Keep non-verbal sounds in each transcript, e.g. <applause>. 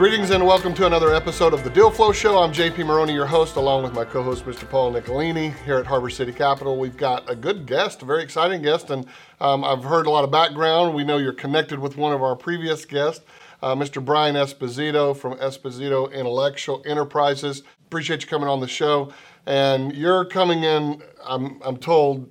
Greetings and welcome to another episode of the Deal Flow Show. I'm JP Maroney, your host, along with my co-host, Mr. Paul Nicolini, here at Harbor City Capital. We've got a good guest, a very exciting guest, and um, I've heard a lot of background. We know you're connected with one of our previous guests, uh, Mr. Brian Esposito from Esposito Intellectual Enterprises. Appreciate you coming on the show. And you're coming in, I'm, I'm told,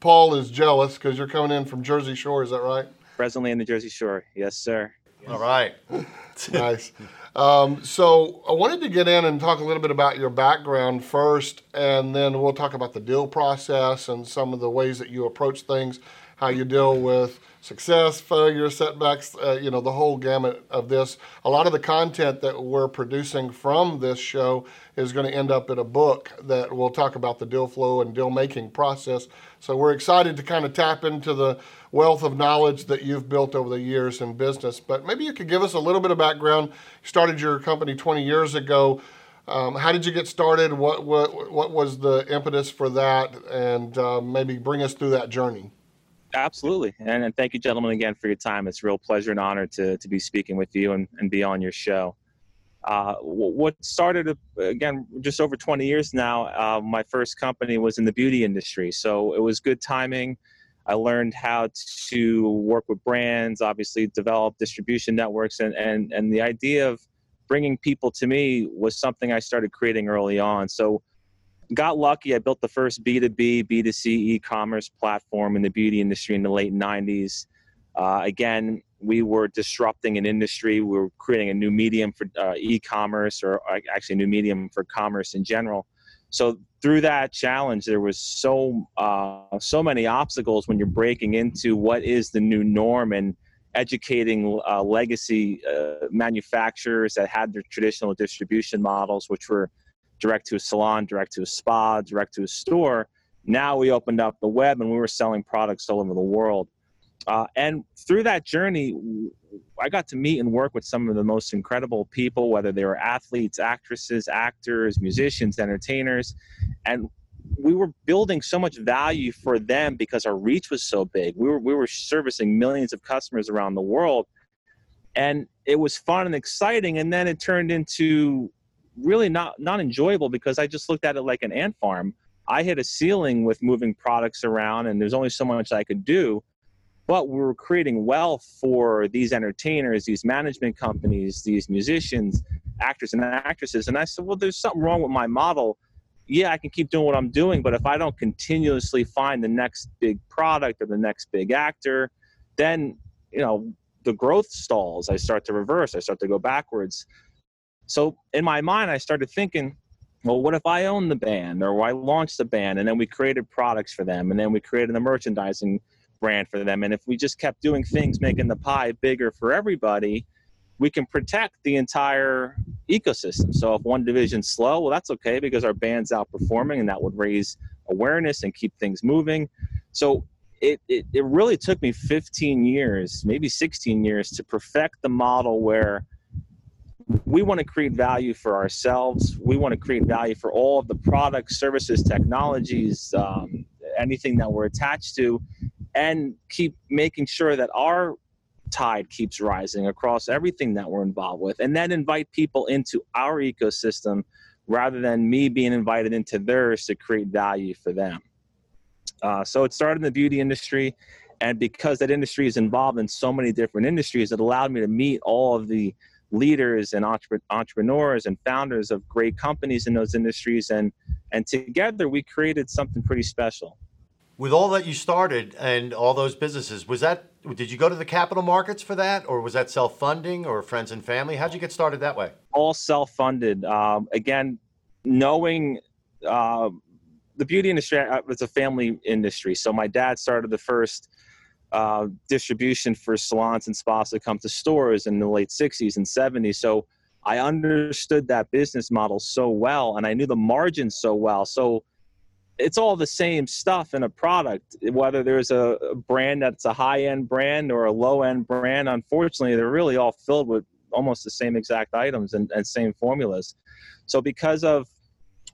Paul is jealous because you're coming in from Jersey Shore, is that right? Presently in the Jersey Shore, yes, sir. All right. <laughs> nice. Um, so I wanted to get in and talk a little bit about your background first, and then we'll talk about the deal process and some of the ways that you approach things, how you deal with success, failure, setbacks, uh, you know, the whole gamut of this. A lot of the content that we're producing from this show is going to end up in a book that will talk about the deal flow and deal making process. So we're excited to kind of tap into the wealth of knowledge that you've built over the years in business. But maybe you could give us a little bit of background. You started your company 20 years ago. Um, how did you get started? What, what, what was the impetus for that? And uh, maybe bring us through that journey. Absolutely. And, and, thank you, gentlemen, again for your time. It's a real pleasure and honor to, to be speaking with you and, and be on your show. Uh, what started, again, just over 20 years now, uh, my first company was in the beauty industry. So it was good timing. I learned how to work with brands, obviously develop distribution networks, and, and, and the idea of bringing people to me was something I started creating early on. So got lucky. I built the first B2B, B2C e-commerce platform in the beauty industry in the late 90s. Uh, again, we were disrupting an industry. We were creating a new medium for uh, e-commerce, or uh, actually a new medium for commerce in general. So through that challenge, there was so uh, so many obstacles when you're breaking into what is the new norm and educating uh, legacy uh, manufacturers that had their traditional distribution models, which were direct to a salon, direct to a spa, direct to a store. Now we opened up the web and we were selling products all over the world. Uh, and through that journey, I got to meet and work with some of the most incredible people, whether they were athletes, actresses, actors, musicians, entertainers. And we were building so much value for them because our reach was so big. We were, we were servicing millions of customers around the world. And it was fun and exciting. And then it turned into really not, not enjoyable because I just looked at it like an ant farm. I hit a ceiling with moving products around, and there's only so much I could do but we're creating wealth for these entertainers, these management companies, these musicians, actors, and actresses. And I said, well, there's something wrong with my model. Yeah, I can keep doing what I'm doing, but if I don't continuously find the next big product or the next big actor, then you know the growth stalls. I start to reverse. I start to go backwards. So in my mind, I started thinking, well, what if I own the band or I launched the band and then we created products for them and then we created the merchandising brand for them. And if we just kept doing things, making the pie bigger for everybody, we can protect the entire ecosystem. So if one division's slow, well, that's okay because our band's outperforming and that would raise awareness and keep things moving. So it, it, it really took me 15 years, maybe 16 years to perfect the model where we want to create value for ourselves. We want to create value for all of the products, services, technologies, um, anything that we're attached to and keep making sure that our tide keeps rising across everything that we're involved with and then invite people into our ecosystem rather than me being invited into theirs to create value for them. Uh, so it started in the beauty industry and because that industry is involved in so many different industries it allowed me to meet all of the leaders and entrepreneurs and founders of great companies in those industries and and together we created something pretty special with all that you started and all those businesses, was that did you go to the capital markets for that, or was that self funding or friends and family? How'd you get started that way? All self funded. Um, again, knowing uh, the beauty industry uh, was a family industry, so my dad started the first. Uh, distribution for salons and spas to come to stores in the late 60s and 70s. So I understood that business model so well and I knew the margins so well. So it's all the same stuff in a product whether there's a brand that's a high end brand or a low end brand unfortunately they're really all filled with almost the same exact items and, and same formulas so because of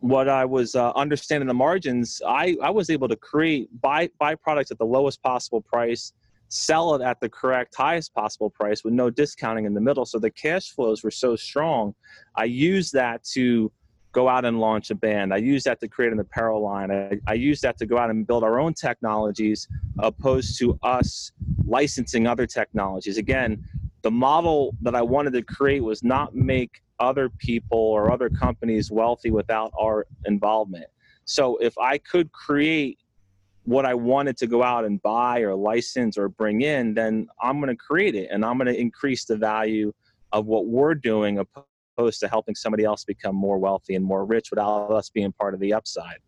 what i was uh, understanding the margins I, I was able to create buy buy products at the lowest possible price sell it at the correct highest possible price with no discounting in the middle. So the cash flows were so strong. I used that to go out and launch a band. I use that to create an apparel line. I, I use that to go out and build our own technologies opposed to us licensing other technologies. Again, the model that I wanted to create was not make other people or other companies wealthy without our involvement. So if I could create what I wanted to go out and buy or license or bring in, then I'm going to create it and I'm going to increase the value of what we're doing opposed to helping somebody else become more wealthy and more rich without us being part of the upside.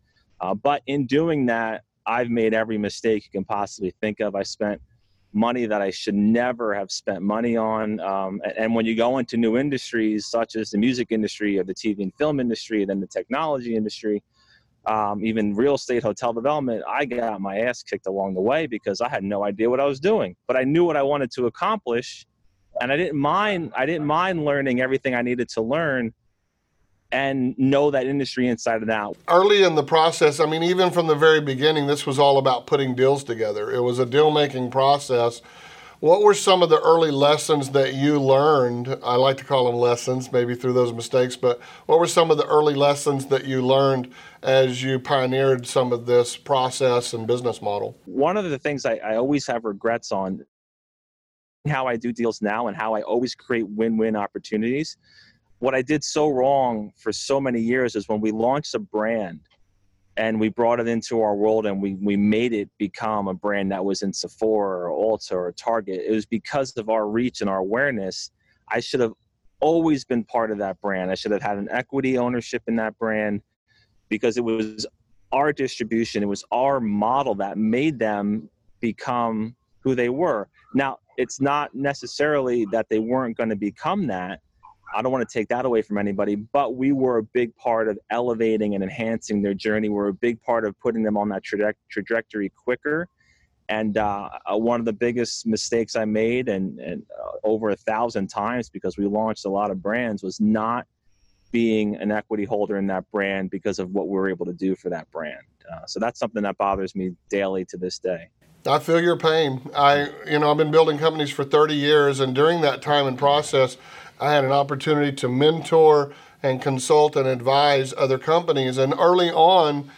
Uh, but in doing that, I've made every mistake you can possibly think of. I spent money that I should never have spent money on. Um, and when you go into new industries, such as the music industry or the TV and film industry, then the technology industry, um, even real estate, hotel development, I got my ass kicked along the way because I had no idea what I was doing. But I knew what I wanted to accomplish, and I didn't mind I didn't mind learning everything I needed to learn and know that industry inside and out. Early in the process, I mean even from the very beginning this was all about putting deals together. It was a deal making process. What were some of the early lessons that you learned? I like to call them lessons, maybe through those mistakes, but what were some of the early lessons that you learned as you pioneered some of this process and business model? One of the things I, I always have regrets on how I do deals now and how I always create win win opportunities. What I did so wrong for so many years is when we launched a brand and we brought it into our world and we, we made it become a brand that was in Sephora or Ulta or Target. It was because of our reach and our awareness. I should have always been part of that brand. I should have had an equity ownership in that brand because it was our distribution, it was our model that made them become who they were. Now, it's not necessarily that they weren't going to become that. I don't want to take that away from anybody, but we were a big part of elevating and enhancing their journey. We're a big part of putting them on that traje- trajectory quicker. And uh, uh, one of the biggest mistakes I made, and, and uh, over a thousand times because we launched a lot of brands, was not being an equity holder in that brand because of what we were able to do for that brand. Uh, so that's something that bothers me daily to this day. I feel your pain. I, you know, I've been building companies for 30 years, and during that time and process, I had an opportunity to mentor and consult and advise other companies. And early on,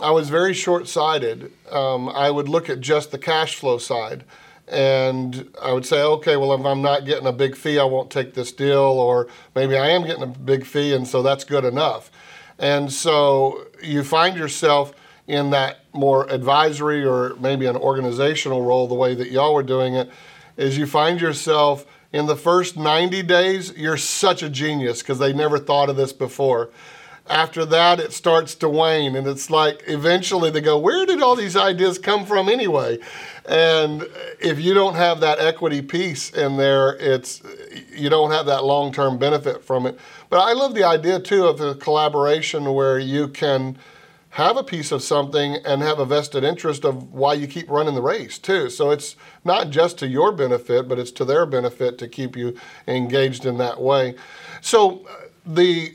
I was very short sighted. Um, I would look at just the cash flow side. And I would say, okay, well, if I'm not getting a big fee, I won't take this deal. Or maybe I am getting a big fee, and so that's good enough. And so you find yourself in that more advisory or maybe an organizational role, the way that y'all were doing it, is you find yourself in the first 90 days, you're such a genius because they never thought of this before. After that, it starts to wane, and it's like eventually they go, Where did all these ideas come from anyway? And if you don't have that equity piece in there, it's you don't have that long term benefit from it. But I love the idea too of the collaboration where you can have a piece of something and have a vested interest of why you keep running the race too. So it's not just to your benefit, but it's to their benefit to keep you engaged in that way. So uh, the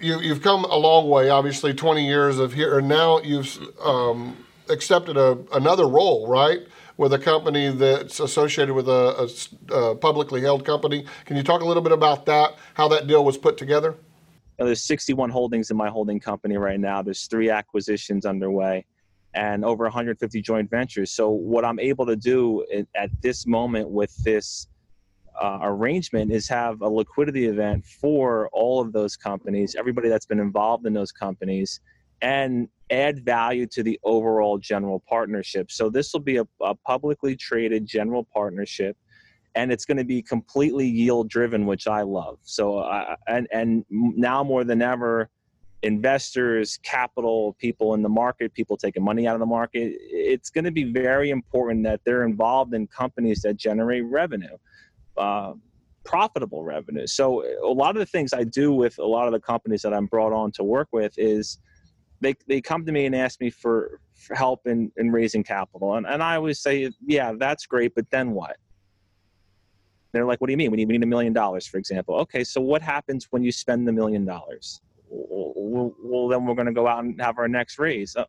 you, you've come a long way, obviously, 20 years of here, and now you've um, accepted a, another role, right? With a company that's associated with a, a, a publicly held company. Can you talk a little bit about that, how that deal was put together? Know, there's 61 holdings in my holding company right now. There's three acquisitions underway and over 150 joint ventures. So what I'm able to do at this moment with this uh, arrangement is have a liquidity event for all of those companies, everybody that's been involved in those companies, and add value to the overall general partnership. So this will be a, a publicly traded general partnership and it's going to be completely yield driven, which I love. So, uh, and and now more than ever, investors, capital, people in the market, people taking money out of the market, it's going to be very important that they're involved in companies that generate revenue. Uh, profitable revenue. So a lot of the things I do with a lot of the companies that I'm brought on to work with is they, they come to me and ask me for, for help in, in raising capital. And, and I always say, yeah, that's great, but then what? They're like, what do you mean? We need, we need a million dollars, for example. Okay, so what happens when you spend the million dollars? Well, well, then we're going to go out and have our next raise. Uh,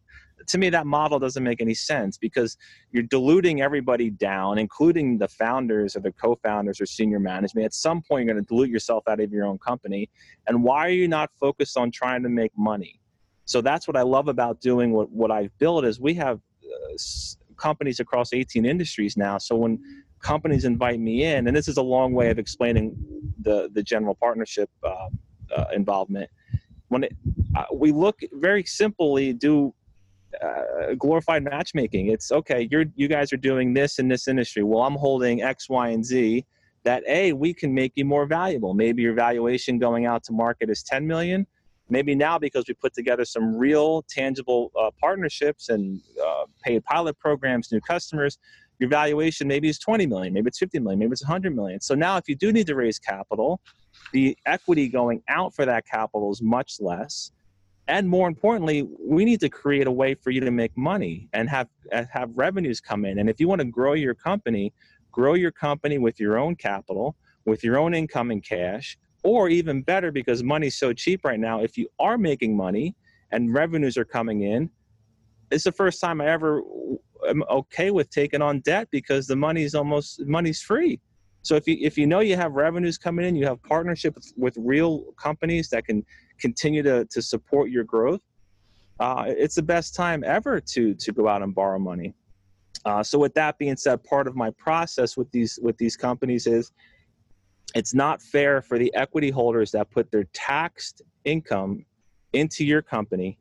to me that model doesn't make any sense because you're diluting everybody down including the founders or the co-founders or senior management at some point you're going to dilute yourself out of your own company and why are you not focused on trying to make money so that's what i love about doing what, what i've built is we have uh, companies across 18 industries now so when companies invite me in and this is a long way of explaining the the general partnership uh, uh, involvement when it, uh, we look very simply do uh, glorified matchmaking. It's okay. You're you guys are doing this in this industry. Well, I'm holding X, Y, and Z. That a we can make you more valuable. Maybe your valuation going out to market is 10 million. Maybe now because we put together some real tangible uh, partnerships and uh, paid pilot programs, new customers, your valuation maybe is 20 million, maybe it's 50 million, maybe it's 100 million. So now if you do need to raise capital, the equity going out for that capital is much less and more importantly we need to create a way for you to make money and have have revenues come in and if you want to grow your company grow your company with your own capital with your own income and cash or even better because money's so cheap right now if you are making money and revenues are coming in it's the first time i ever am okay with taking on debt because the money's almost money's free so if you if you know you have revenues coming in, you have partnerships with real companies that can continue to to support your growth. Uh, it's the best time ever to to go out and borrow money. Uh, so with that being said, part of my process with these with these companies is it's not fair for the equity holders that put their taxed income into your company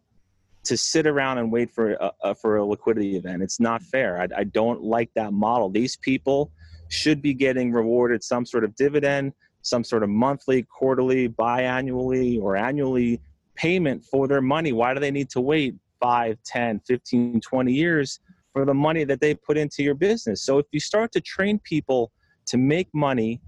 to sit around and wait for a, a for a liquidity event. It's not fair. I, I don't like that model. These people should be getting rewarded some sort of dividend, some sort of monthly, quarterly, biannually, or annually payment for their money. Why do they need to wait 5, 10, 15, 20 years for the money that they put into your business? So if you start to train people to make money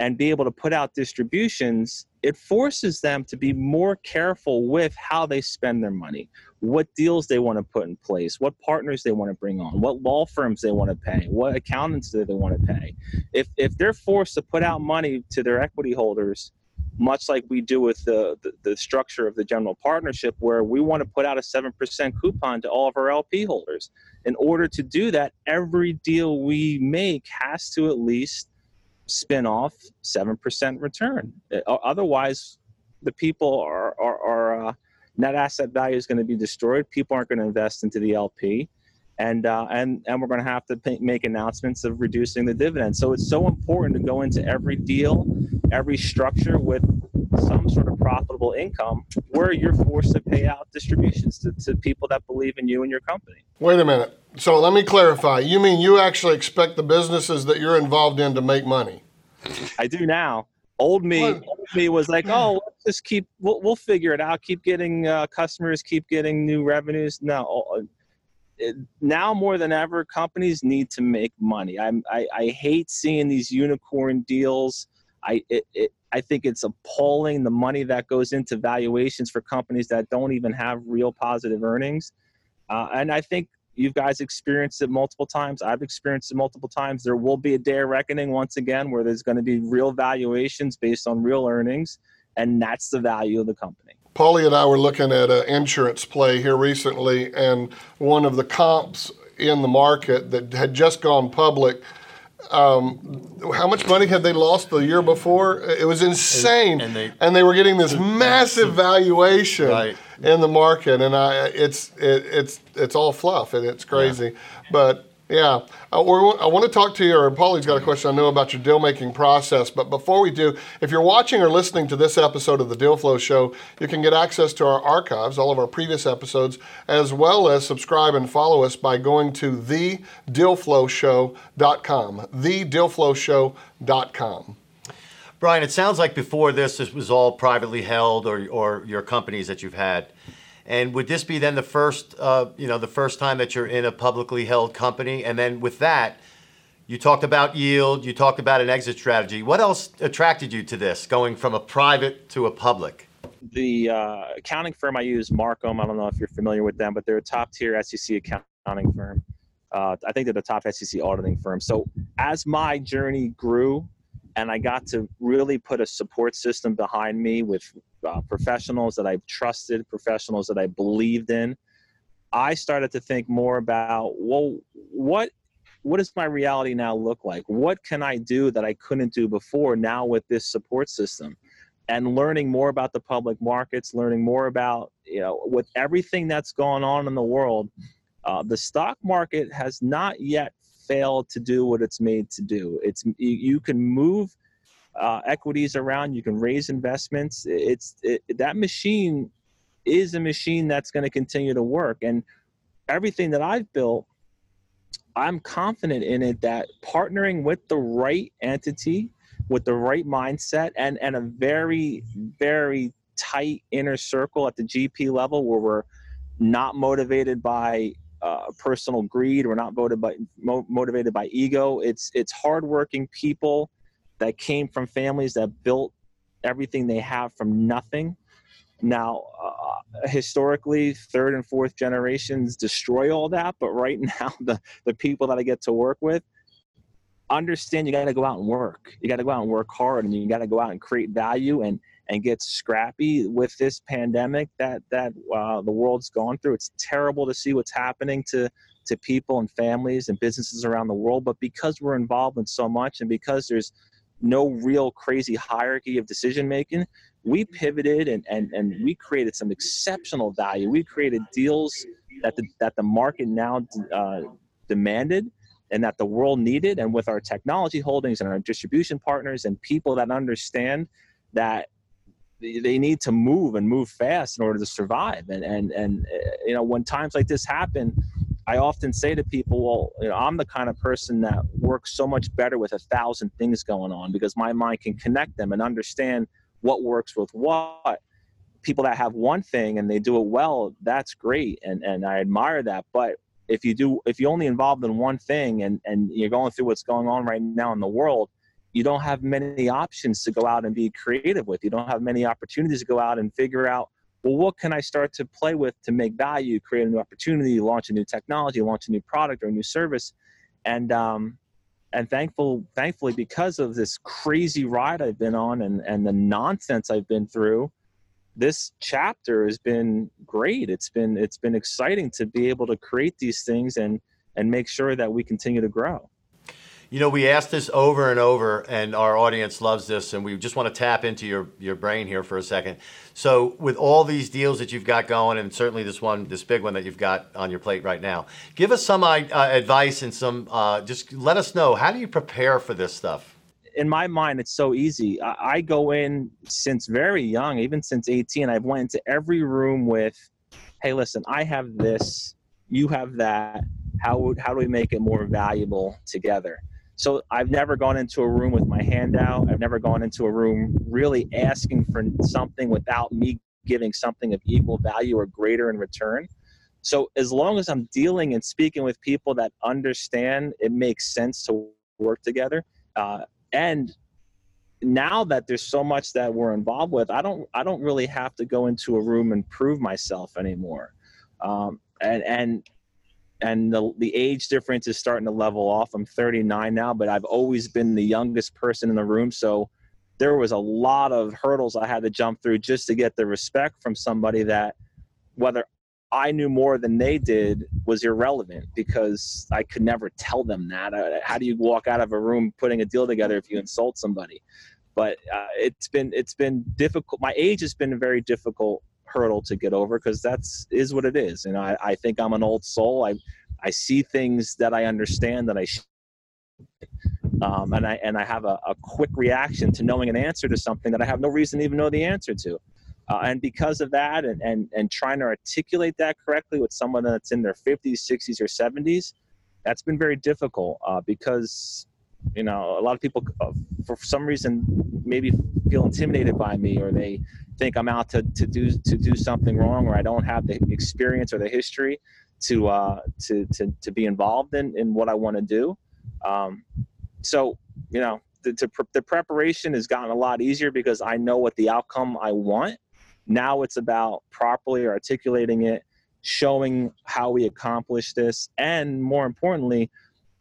and be able to put out distributions, it forces them to be more careful with how they spend their money, what deals they want to put in place, what partners they want to bring on, what law firms they want to pay, what accountants do they want to pay. If, if they're forced to put out money to their equity holders, much like we do with the, the, the structure of the general partnership, where we want to put out a 7% coupon to all of our LP holders. In order to do that, every deal we make has to at least spin off 7% return. Uh, otherwise, the people are, are, are uh, net asset value is going to be destroyed. People aren't going to invest into the LP. And, uh, and, and we're going to have to pay, make announcements of reducing the dividend. So it's so important to go into every deal, every structure with some sort of profitable income where you're forced to pay out distributions to, to people that believe in you and your company. Wait a minute. So let me clarify. You mean you actually expect the businesses that you're involved in to make money? I do now. Old me, old me was like, oh, let's just keep. We'll, we'll figure it out. Keep getting uh, customers. Keep getting new revenues. No, uh, it, now more than ever, companies need to make money. I'm, I, I hate seeing these unicorn deals. I, it, it, I think it's appalling the money that goes into valuations for companies that don't even have real positive earnings. Uh, and I think you guys experienced it multiple times. I've experienced it multiple times. There will be a day of reckoning once again where there's going to be real valuations based on real earnings, and that's the value of the company. Paulie and I were looking at an insurance play here recently, and one of the comps in the market that had just gone public. Um, how much money had they lost the year before? It was insane, and, and, they, and they, were getting this massive valuation. Right in the market, and I it's it, it's it's all fluff and it's crazy, yeah. but. Yeah, uh, I want to talk to you, or Paulie's got a question I know about your deal making process. But before we do, if you're watching or listening to this episode of the Deal Flow Show, you can get access to our archives, all of our previous episodes, as well as subscribe and follow us by going to thedealflowshow.com. Thedealflowshow.com. Brian, it sounds like before this, this was all privately held, or or your companies that you've had. And would this be then the first, uh, you know, the first time that you're in a publicly held company? And then with that, you talked about yield, you talked about an exit strategy. What else attracted you to this, going from a private to a public? The uh, accounting firm I use, Marcum, I don't know if you're familiar with them, but they're a top tier SEC accounting firm. Uh, I think they're the top SEC auditing firm. So as my journey grew and I got to really put a support system behind me with uh, professionals that I've trusted, professionals that I believed in. I started to think more about, well, what what does my reality now look like? What can I do that I couldn't do before now with this support system? And learning more about the public markets, learning more about, you know, with everything that's going on in the world, uh, the stock market has not yet failed to do what it's made to do. It's you, you can move uh, equities around, you can raise investments. It's it, that machine is a machine that's going to continue to work. And everything that I've built, I'm confident in it that partnering with the right entity, with the right mindset, and and a very very tight inner circle at the GP level where we're not motivated by uh, personal greed. We're not by mo- motivated by ego. It's it's hardworking people that came from families that built everything they have from nothing. Now, uh, historically, third and fourth generations destroy all that, but right <laughs> now, the the people that I get to work with understand you got to go out and work. You got to go out and work hard, and you got to go out and create value and and get scrappy with this pandemic that that uh, the world's gone through. It's terrible to see what's happening to to people and families and businesses around the world. But because we're involved in so much, and because there's no real crazy hierarchy of decision making, we pivoted and, and, and we created some exceptional value. We created deals that the, that the market now uh, demanded and that the world needed. And with our technology holdings and our distribution partners and people that understand that they need to move and move fast in order to survive. And and and uh, you know when times like this happen, I often say to people, well, you know, I'm the kind of person that works so much better with a thousand things going on because my mind can connect them and understand what works with what. People that have one thing and they do it well, that's great, and and I admire that. But if you do, if you're only involved in one thing and and you're going through what's going on right now in the world, you don't have many options to go out and be creative with. You don't have many opportunities to go out and figure out, well, what can I start to play with to make value, create a new opportunity, launch a new technology, launch a new product or a new service, and um, and thankful, thankfully, because of this crazy ride I've been on and and the nonsense I've been through, this chapter has been great. It's been it's been exciting to be able to create these things and and make sure that we continue to grow. You know, we ask this over and over, and our audience loves this, and we just want to tap into your, your brain here for a second. So, with all these deals that you've got going, and certainly this one, this big one that you've got on your plate right now, give us some uh, advice and some, uh, just let us know how do you prepare for this stuff? In my mind, it's so easy. I, go in since very young, even since 18. I've went into every room with, "Hey, listen, I have this, you have that. How how do we make it more valuable together?" So I've never gone into a room with my hand out. I've never gone into a room really asking for something without me giving something of equal value or greater in return. So as long as I'm dealing and speaking with people that understand it makes sense to work together, uh, and now that there's so much that we're involved with, I don't I don't really have to go into a room and prove myself anymore. Um, and and and the, the age difference is starting to level off. I'm 39 now, but I've always been the youngest person in the room. So there was a lot of hurdles I had to jump through just to get the respect from somebody that whether I knew more than they did was irrelevant because I could never tell them that. Uh, how do you walk out of a room putting a deal together if you insult somebody? But uh, it's been it's been difficult. My age has been very difficult hurdle to get over because that's is what it is. And I, I think I'm an old soul. I I see things that I understand that I um, and I and I have a, a, quick reaction to knowing an answer to something that I have no reason to even know the answer to. Uh, and because of that, and, and and trying to articulate that correctly with someone that's in their 50s, 60s, or 70s, that's been very difficult uh, because you know a lot of people uh, for some reason maybe feel intimidated by me or they think I'm out to, to do to do something wrong or I don't have the experience or the history to uh, to, to to be involved in in what I want to do. Um, so you know the, to, the preparation has gotten a lot easier because I know what the outcome I want. Now it's about properly articulating it, showing how we accomplish this, and more importantly,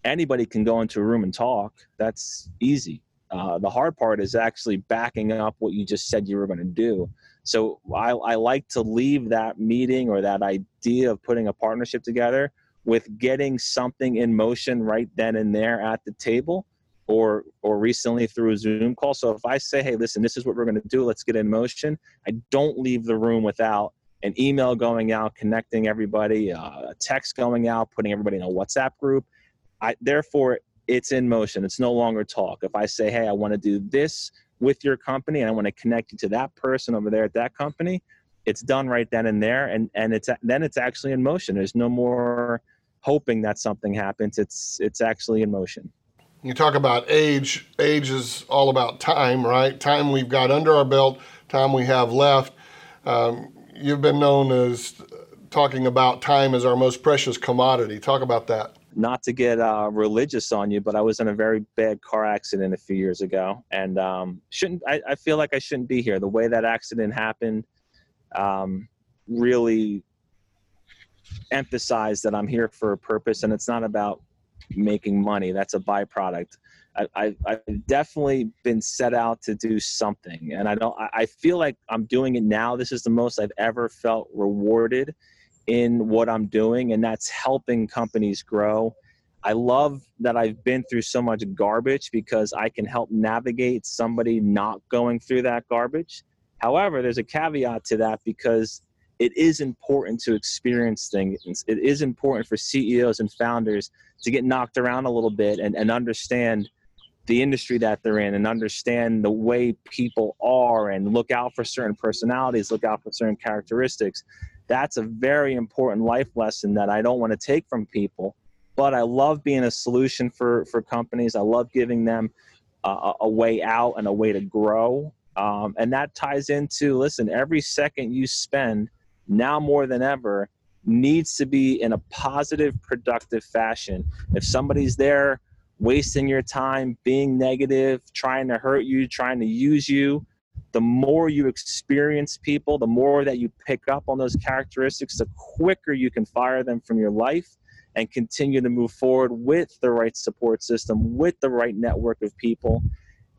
anybody can go into a room and talk. That's easy. Uh, the hard part is actually backing up what you just said you were going to do. So I, I like to leave that meeting or that idea of putting a partnership together with getting something in motion right then and there at the table or or recently through a zoom call so if i say hey listen this is what we're going to do let's get in motion i don't leave the room without an email going out connecting everybody uh, a text going out putting everybody in a whatsapp group i therefore it's in motion. It's no longer talk. If i say hey i want to do this with your company and i want to connect you to that person over there at that company it's done right then and there and and it's then it's actually in motion. There's no more hoping that something happens. It's it's actually in motion. You talk about age. Age is all about time right? Time we've got under our belt time we have left. Um, you've been known as talking about time as our most precious commodity. Talk about that not to get uh, religious on you, but I was in a very bad car accident a few years ago, and um, shouldn't I, I, feel like I shouldn't be here. The way that accident happened, um, really emphasize that I'm here for a purpose and it's not about making money. That's a byproduct. I, have definitely been set out to do something, and I don't. I feel like I'm doing it now. This is the most I've ever felt rewarded in what I'm doing, and that's helping companies grow. I love that I've been through so much garbage because I can help navigate somebody not going through that garbage. However, there's a caveat to that because it is important to experience things. It is important for CEOs and founders to get knocked around a little bit and, and understand the industry that they're in and understand the way people are and look out for certain personalities, look out for certain characteristics. That's a very important life lesson that I don't want to take from people. But I love being a solution for, for companies. I love giving them a, a way out and a way to grow um, and that ties into listen, every second you spend now more than ever needs to be in a positive, productive fashion. If somebody's there wasting your time, being negative, trying to hurt you, trying to use you, the more you experience people, the more that you pick up on those characteristics, the quicker you can fire them from your life and continue to move forward with the right support system, with the right network of people,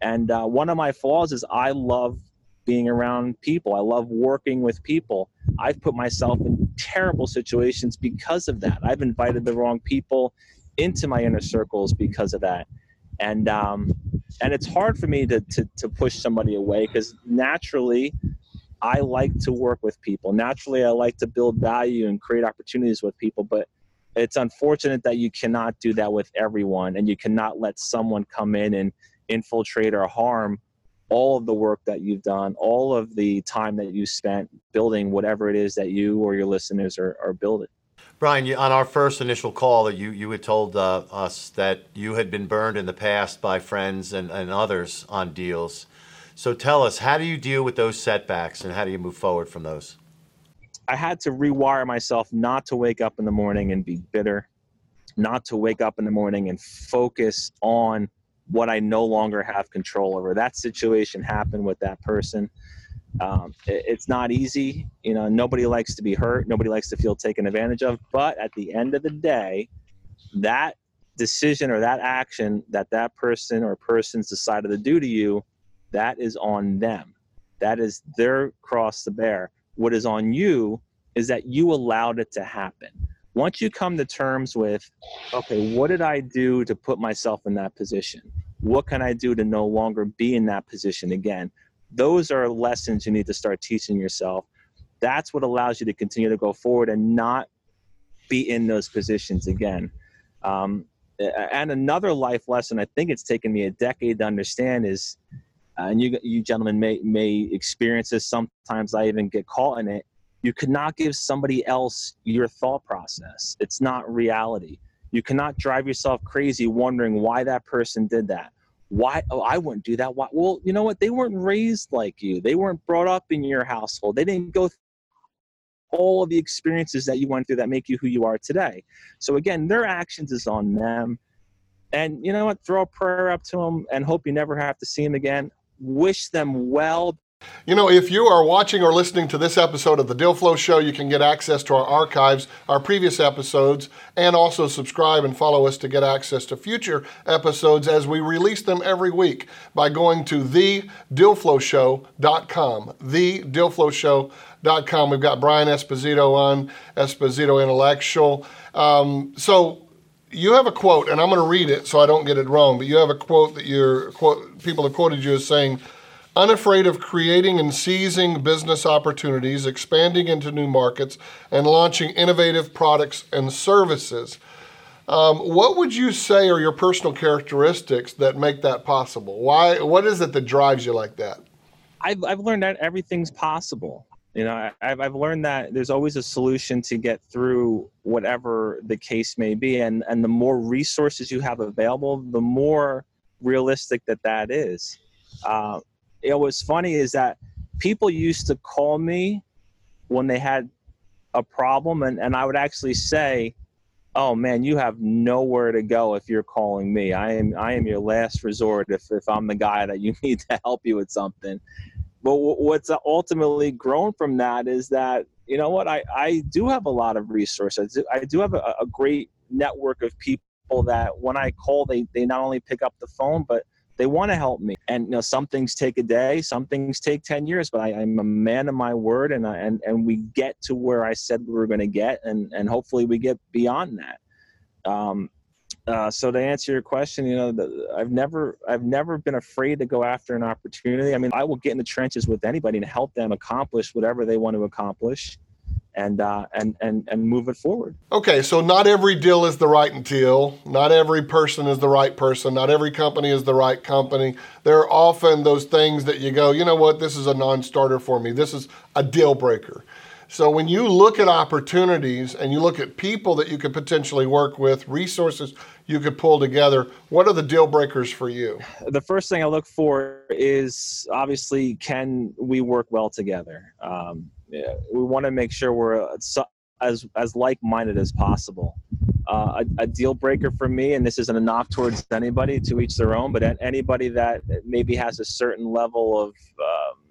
and uh, one of my flaws is I love being around people. I love working with people. I've put myself in terrible situations because of that. I've invited the wrong people into my inner circles because of that. And um, and it's hard for me to to, to push somebody away because naturally I like to work with people. Naturally, I like to build value and create opportunities with people. But it's unfortunate that you cannot do that with everyone, and you cannot let someone come in and infiltrate or harm all of the work that you've done, all of the time that you spent building whatever it is that you or your listeners are, are building. Brian, you, on our first initial call, you, you had told uh, us that you had been burned in the past by friends and, and others on deals. So tell us, how do you deal with those setbacks and how do you move forward from those? I had to rewire myself not to wake up in the morning and be bitter, not to wake up in the morning and focus on what I no longer have control over. That situation happened with that person. Um, it, it's not easy. You know, nobody likes to be hurt. Nobody likes to feel taken advantage of. But at the end of the day, that decision or that action that that person or persons decided to do to you, that is on them. That is their cross to bear. What is on you is that you allowed it to happen once you come to terms with okay what did i do to put myself in that position what can i do to no longer be in that position again those are lessons you need to start teaching yourself that's what allows you to continue to go forward and not be in those positions again um, and another life lesson i think it's taken me a decade to understand is uh, and you you gentlemen may may experience this sometimes i even get caught in it you cannot give somebody else your thought process. It's not reality. You cannot drive yourself crazy wondering why that person did that. Why? Oh, I wouldn't do that. Why? Well, you know what? They weren't raised like you. They weren't brought up in your household. They didn't go through all of the experiences that you went through that make you who you are today. So again, their actions is on them. And you know what? Throw a prayer up to them and hope you never have to see them again. Wish them well You know, if you are watching or listening to this episode of the Deal Flow Show, you can get access to our archives, our previous episodes, and also subscribe and follow us to get access to future episodes as we release them every week by going to thedealflowshow.com. Thedealflowshow.com. We've got Brian Esposito on, Esposito Intellectual. Um, so you have a quote, and I'm going to read it so I don't get it wrong, but you have a quote that your quote, people have quoted you as saying, unafraid of creating and seizing business opportunities, expanding into new markets, and launching innovative products and services. Um, what would you say are your personal characteristics that make that possible? Why? What is it that drives you like that? I've, I've learned that everything's possible. You know, I've, I've learned that there's always a solution to get through whatever the case may be. And, and the more resources you have available, the more realistic that that is. Uh, know, what's funny is that people used to call me when they had a problem, and, and I would actually say, "Oh man, you have nowhere to go if you're calling me. I am I am your last resort if if I'm the guy that you <laughs> need to help you with something." But what's ultimately grown from that is that you know what I I do have a lot of resources. I do have a, a great network of people that when I call, they they not only pick up the phone but they want to help me. And you know some things take a day some things take 10 years but I, am a man of my word and I, and and we get to where i said we were going to get and and hopefully we get beyond that. Um, uh, so to answer your question you know the, i've never i've never been afraid to go after an opportunity. I mean i will get in the trenches with anybody to help them accomplish whatever they want to accomplish and uh, and and and move it forward. Okay, so not every deal is the right deal. Not every person is the right person. Not every company is the right company. There are often those things that you go, you know what, this is a non-starter for me. This is a deal breaker. So when you look at opportunities and you look at people that you could potentially work with, resources you could pull together, what are the deal breakers for you? The first thing I look for is obviously can we work well together. Um, we want to make sure we're uh, as as like-minded as possible. Uh, a, a, deal breaker for me, and this isn't a knock towards anybody, to each their own, but anybody that maybe has a certain level of um,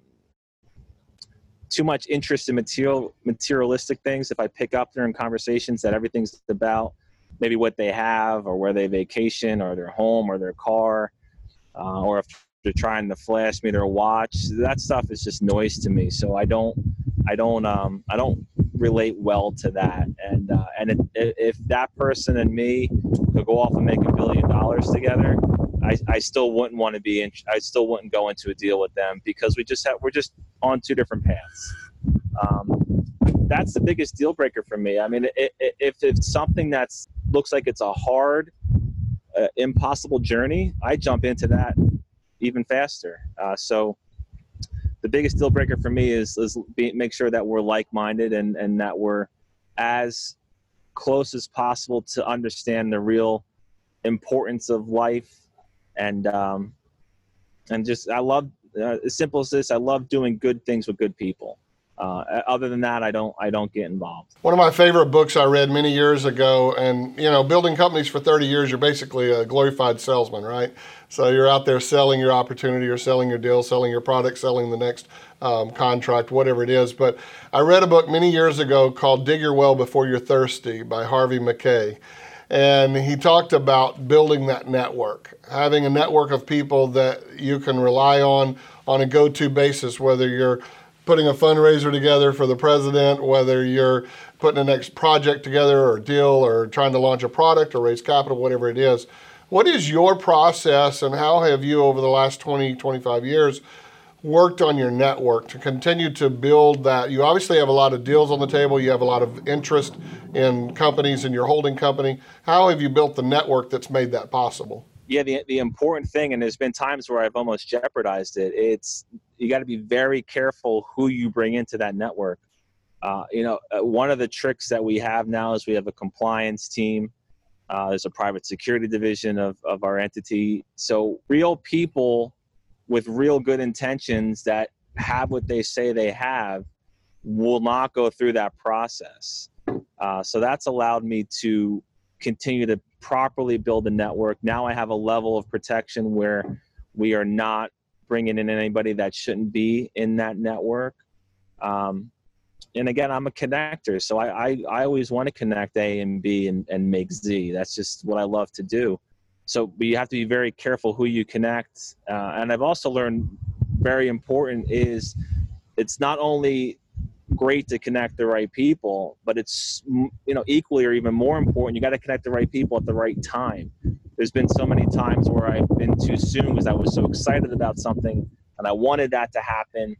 too much interest in material materialistic things. If I pick up during conversations that everything's about maybe what they have or where they vacation or their home or their car, uh, or if they're trying to flash me their watch, that stuff is just noise to me. So I don't I don't um, I don't relate well to that. And uh, and it, if that person and me could go off and make a billion dollars together, I, I still wouldn't want to be in. I still wouldn't go into a deal with them because we just have we're just on two different paths. Um, that's the biggest deal breaker for me. I mean, it, it, if it's something that's looks like it's a hard, uh, impossible journey, I jump into that even faster. Uh, so the biggest deal breaker for me is, is be, make sure that we're like-minded and, and that we're as close as possible to understand the real importance of life. And um, and just I love uh, as simple as this I love doing good things with good people uh, other than that, I don't I don't get involved. One of my favorite books I read many years ago, and you know, building companies for 30 years, you're basically a glorified salesman, right? So you're out there selling your opportunity, or selling your deal, selling your product, selling the next um, contract, whatever it is. But I read a book many years ago called "Dig Your Well Before You're Thirsty" by Harvey Mackay. And he talked about building that network, having a network of people that you can rely on on a go to basis, whether you're putting a fundraiser together for the president, whether you're putting a next project together or deal or trying to launch a product or raise capital, whatever it is. What is your process and how have you over the last 20, 25 years worked on your network to continue to build that? You obviously have a lot of deals on the table, you have a lot of interest in companies in your holding company. How have you built the network that's made that possible? Yeah, the the important thing, and there's been times where I've almost jeopardized it. It's you got to be very careful who you bring into that network. Uh, you know, uh, one of the tricks that we have now is we have a compliance team. Uh, there's a private security division of, of our entity. So real people with real good intentions that have what they say they have will not go through that process. Uh, so that's allowed me to continue to properly build the network. Now I have a level of protection where we are not bringing in anybody that shouldn't be in that network. Um, and again, I'm a connector, so I, I, I always want to connect A and B and, and make Z. That's just what I love to do. So, but you have to be very careful who you connect. Uh, and I've also learned very important is it's not only great to connect the right people, but it's you know equally or even more important. You got to connect the right people at the right time. There's been so many times where I've been too soon because I was so excited about something and I wanted that to happen.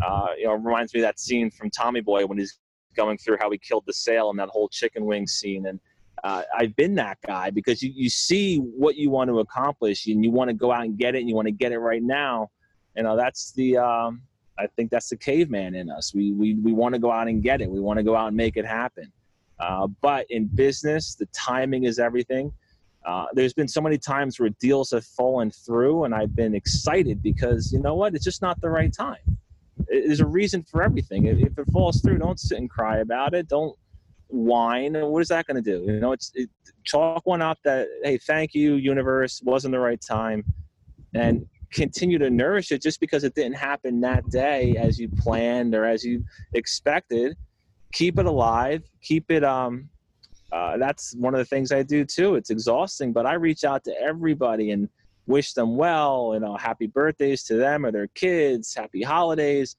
Uh, you know, it reminds me that scene from Tommy Boy when he's going through how he killed the sale and that whole chicken wing scene. And uh, I've been that guy because you, you see what you want to accomplish and you want to go out and get it and you want to get it right now. You know, that's the um, I think that's the caveman in us. We we we want to go out and get it. We want to go out and make it happen. Uh, but in business, the timing is everything. Uh, there's been so many times where deals have fallen through, and I've been excited because you know what? It's just not the right time. There's a reason for everything. If, if it falls through, don't sit and cry about it. Don't whine. What is that going to do? You know, it's it, chalk one up that hey, thank you, universe, wasn't the right time, and continue to nourish it just because it didn't happen that day as you planned or as you expected. Keep it alive. Keep it um uh, that's one of the things i do too. It's exhausting but i reach out to everybody and wish them well you know happy birthdays to them or their kids happy holidays.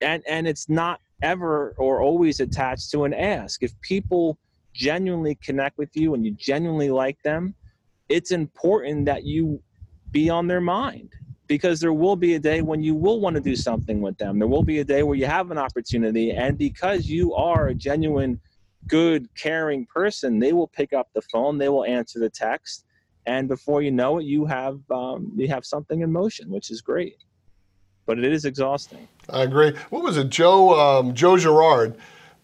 And and it's not ever or always attached to an ask. If people genuinely connect with you and you genuinely like them it's important that you be on their mind because there will be a day when you will want to do something with them. There will be a day where you have an opportunity, and because you are a genuine, good, caring person, they will pick up the phone, they will answer the text, and before you know it, you have um, you have something in motion, which is great. But it is exhausting. I agree. What was it, Joe um, Joe Girard,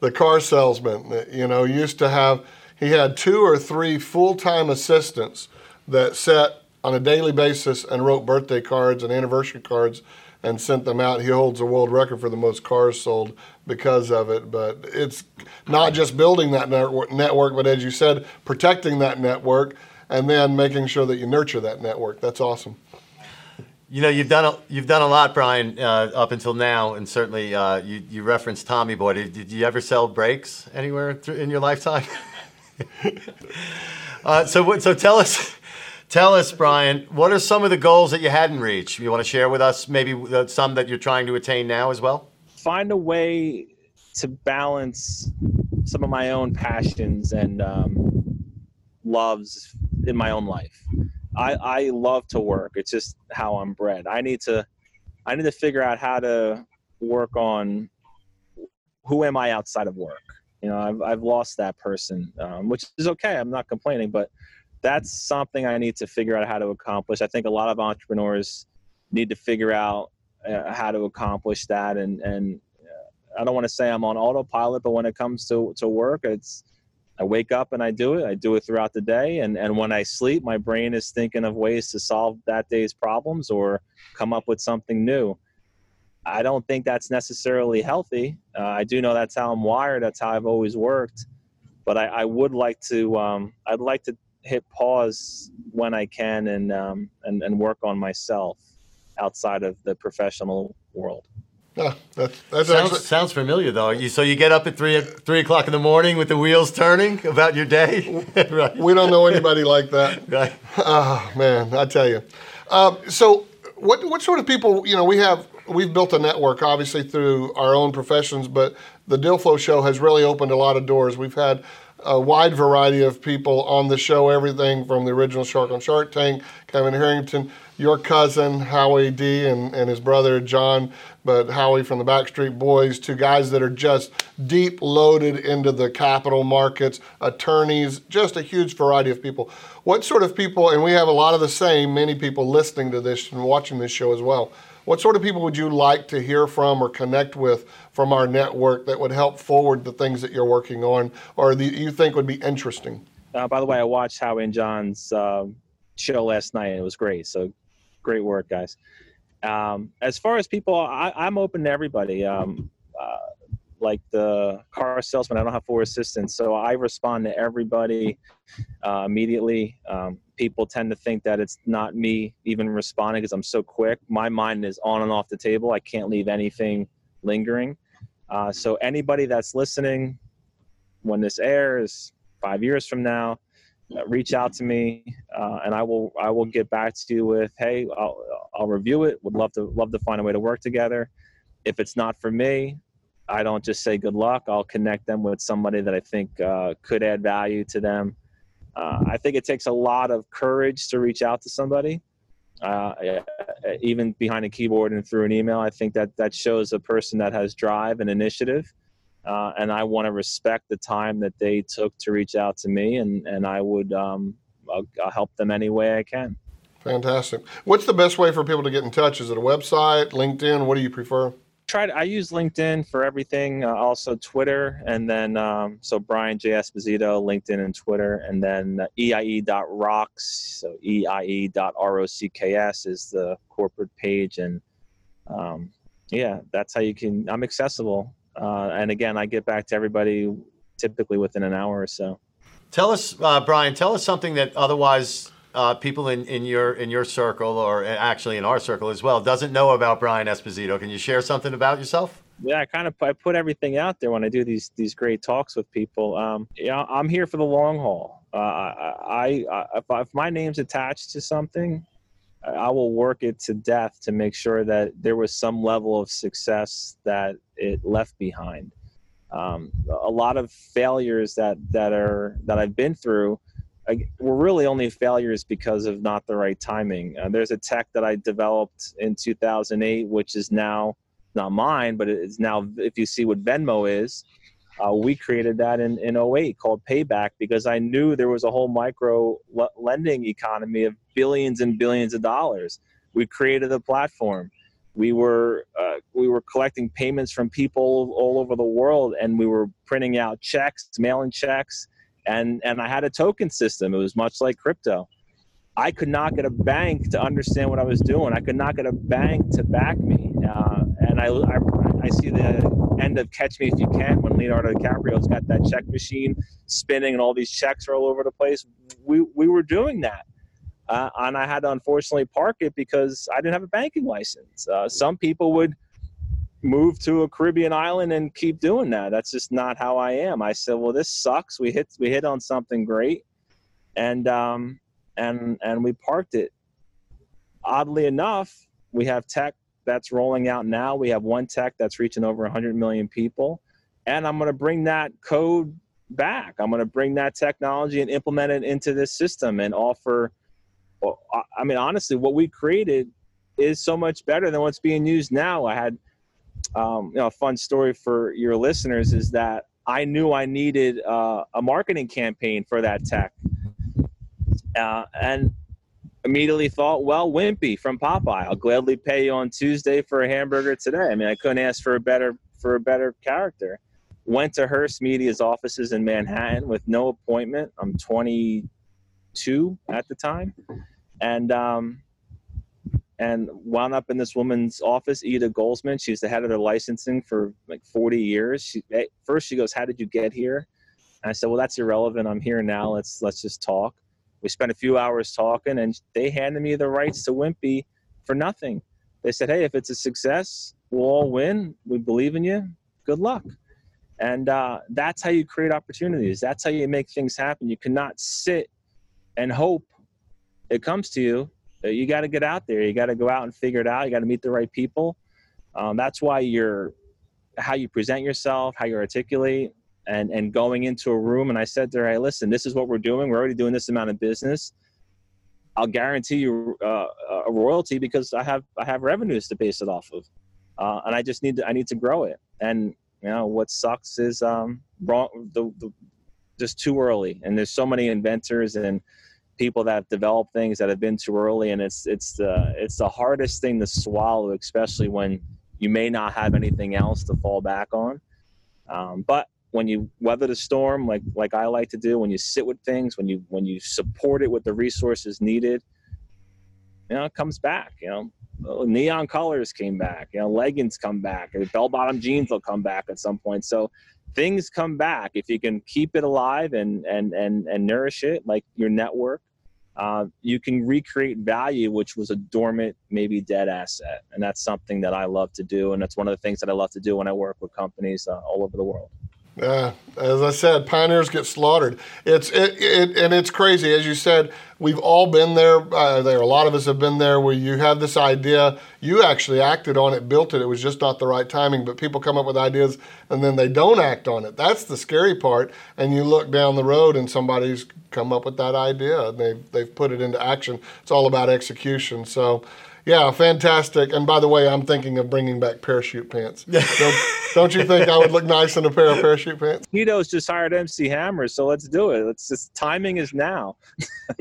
the car salesman? You know, used to have he had two or three full time assistants that set on a daily basis and wrote birthday cards and anniversary cards and sent them out. He holds a world record for the most cars sold because of it. But it's not just building that network, but as you said, protecting that network and then making sure that you nurture that network. That's awesome. You know, you've done a, you've done a lot, Brian, uh, up until now, and certainly uh, you, you referenced Tommy Boy. Did, did you ever sell brakes anywhere in your lifetime? <laughs> uh, so, so tell us Tell us, Brian, what are some of the goals that you hadn't reached? You want to share with us maybe some that you're trying to attain now as well? Find a way to balance some of my own passions and um, loves in my own life. I, I love to work. It's just how I'm bred. I need to I need to figure out how to work on who am I outside of work. You know, I've I've lost that person, um, which is okay. I'm not complaining, but that's something I need to figure out how to accomplish. I think a lot of entrepreneurs need to figure out uh, how to accomplish that. And and uh, I don't want to say I'm on autopilot, but when it comes to to work, it's I wake up and I do it. I do it throughout the day, and and when I sleep, my brain is thinking of ways to solve that day's problems or come up with something new. I don't think that's necessarily healthy. Uh, I do know that's how I'm wired. That's how I've always worked. But I, I would like to. Um, I'd like to hit pause when I can and um, and and work on myself outside of the professional world. Yeah, that's, that's sounds, actually, sounds familiar though. You, so you get up at three three o'clock in the morning with the wheels turning about your day. <laughs> right. We don't know anybody like that. <laughs> Right. Oh man, I tell you. Um, so what what sort of people? You know, we have we've built a network obviously through our own professions, but the Deal Flow Show has really opened a lot of doors. We've had a wide variety of people on the show, everything from the original Shark on Shark Tank, Kevin Harrington, your cousin Howie D and, and his brother John, but Howie from the Backstreet Boys, to guys that are just deep loaded into the capital markets, attorneys, just a huge variety of people. What sort of people, and we have a lot of the same, many people listening to this and watching this show as well. What sort of people would you like to hear from or connect with from our network that would help forward the things that you're working on or that you think would be interesting? Uh, by the way, I watched Howie and John's uh, show last night. And it was great. So great work, guys. Um, as far as people, I, am open to everybody. Um, uh, like the car salesman, I don't have four assistants, so I respond to everybody uh, immediately. Um, people tend to think that it's not me even responding because I'm so quick. My mind is on and off the table. I can't leave anything lingering. Uh, so anybody that's listening, when this airs five years from now, uh, reach out to me, uh, and I will I will get back to you with, hey, I'll, I'll review it. Would love to love to find a way to work together. If it's not for me, I don't just say good luck. I'll connect them with somebody that I think uh, could add value to them. Uh, I think it takes a lot of courage to reach out to somebody, uh, even behind a keyboard and through an email. I think that that shows a person that has drive and initiative. Uh, and I want to respect the time that they took to reach out to me, and and I would um, I'll, I'll help them any way I can. Fantastic. What's the best way for people to get in touch? Is it a website, LinkedIn? What do you prefer? Tried. I use LinkedIn for everything. Uh, also Twitter, and then um, so Brian J Esposito, LinkedIn and Twitter, and then uh, EIE.rocks. So EIE.rocks is the corporate page, and um, yeah, that's how you can. I'm accessible, uh, and again, I get back to everybody typically within an hour or so. Tell us, uh, Brian. Tell us something that otherwise uh, people in, in your in your circle, or actually in our circle as well, doesn't know about Brian Esposito. Can you share something about yourself? Yeah, I kind of I put everything out there when I do these these great talks with people. Um, yeah, I'm here for the long haul. Uh, I, I if, if my name's attached to something, I will work it to death to make sure that there was some level of success that it left behind. Um, a lot of failures that that are that I've been through Were really only failures because of not the right timing. Uh, there's a tech that I developed in 2008, which is now not mine, but it's now, if you see what Venmo is, uh, we created that in, in 08 called Payback because I knew there was a whole micro l- lending economy of billions and billions of dollars. We created a platform. We were uh, we were collecting payments from people all over the world, and we were printing out checks, mailing checks, and and I had a token system. It was much like crypto. I could not get a bank to understand what I was doing. I could not get a bank to back me. Uh, and I, I, I see the end of Catch Me If You Can when Leonardo DiCaprio's got that check machine spinning and all these checks are all over the place. We we were doing that. Uh, and I had to unfortunately park it because I didn't have a banking license. Uh, some people would move to a Caribbean island and keep doing that. That's just not how I am. I said, well, this sucks. We hit we hit on something great, and um, and and we parked it. Oddly enough, we have tech that's rolling out now. We have one tech that's reaching over 100 million people, and I'm going to bring that code back. I'm going to bring that technology and implement it into this system and offer. Well, I mean, honestly, what we created is so much better than what's being used now. I had um, you know, a fun story for your listeners is that I knew I needed uh, a marketing campaign for that tech, uh, and immediately thought, well, Wimpy from Popeye, I'll gladly pay you on Tuesday for a hamburger today. I mean, I couldn't ask for a better for a better character. Went to Hearst Media's offices in Manhattan with no appointment. I'm 22 at the time, and um, and wound up in this woman's office, Ida Goldsman. She's the head of their licensing for like 40 years. She, first, she goes, "How did you get here?" And I said, "Well, that's irrelevant. I'm here now. Let's let's just talk." We spent a few hours talking, and they handed me the rights to Wimpy for nothing. They said, "Hey, if it's a success, we'll all win. We believe in you. Good luck." And uh, that's how you create opportunities. That's how you make things happen. You cannot sit and hope it comes to you you got to get out there. You got to go out and figure it out. You got to meet the right people. Um, that's why you're how you present yourself, how you articulate, and and going into a room. And I said to her, "Hey, listen, this is what we're doing. We're already doing this amount of business. I'll guarantee you uh, a royalty because I have I have revenues to base it off of, uh, and I just need to I need to grow it. And you know what sucks is um, wrong the, the just too early. And there's so many inventors and people that have developed things that have been too early, and it's it's the it's the hardest thing to swallow, especially when you may not have anything else to fall back on. Um, but when you weather the storm, like like I like to do, when you sit with things, when you when you support it with the resources needed, you know, comes back. You know, neon colors came back. You know, leggings come back. Bell bottom jeans will come back at some point. So things come back if you can keep it alive and and and and nourish it like your network uh, you can recreate value, which was a dormant, maybe dead asset. And that's something that I love to do. And that's one of the things that I love to do when I work with companies uh, all over the world. Uh, as I said, pioneers get slaughtered. It's it, it and it's crazy. As you said, we've all been there. Uh, there, a lot of us have been there where you have this idea, you actually acted on it, built it. It was just not the right timing. But people come up with ideas and then they don't act on it. That's the scary part. And you look down the road and somebody's come up with that idea and they've they've put it into action. It's all about execution. So. Yeah, fantastic. And by the way, I'm thinking of bringing back parachute pants. <laughs> don't, don't you think I would look nice in a pair of parachute pants? Tito's just hired MC Hammer, so let's do it. Let's just timing is now.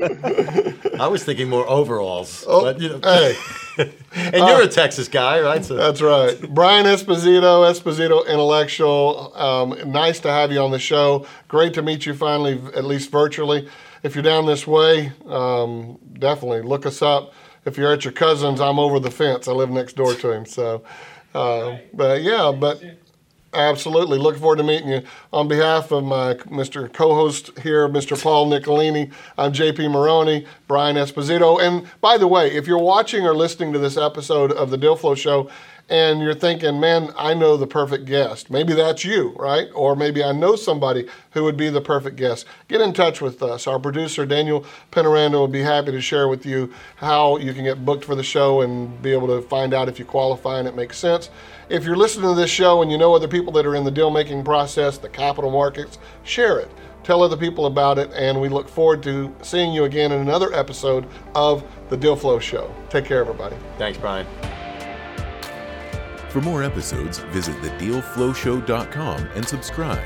<laughs> I was thinking more overalls. Oh, but, you know. hey, <laughs> and you're a Texas guy, right? So that's right. Brian Esposito, Esposito Intellectual. Um, nice to have you on the show. Great to meet you finally, at least virtually. If you're down this way, um, definitely look us up if you're at your cousin's, I'm over the fence. I live next door to him. So, uh, but yeah, but absolutely. Looking forward to meeting you. On behalf of my Mr. co-host here, Mr. Paul Nicolini, I'm JP Maroney, Brian Esposito. And by the way, if you're watching or listening to this episode of the Deal Flow Show, and you're thinking, man, I know the perfect guest. Maybe that's you, right? Or maybe I know somebody who would be the perfect guest. Get in touch with us. Our producer, Daniel Penarando, will be happy to share with you how you can get booked for the show and be able to find out if you qualify and it makes sense. If you're listening to this show and you know other people that are in the deal making process, the capital markets, share it. Tell other people about it, and we look forward to seeing you again in another episode of the Deal Flow Show. Take care, everybody. Thanks, Brian. For more episodes, visit thedealflowshow.com and subscribe.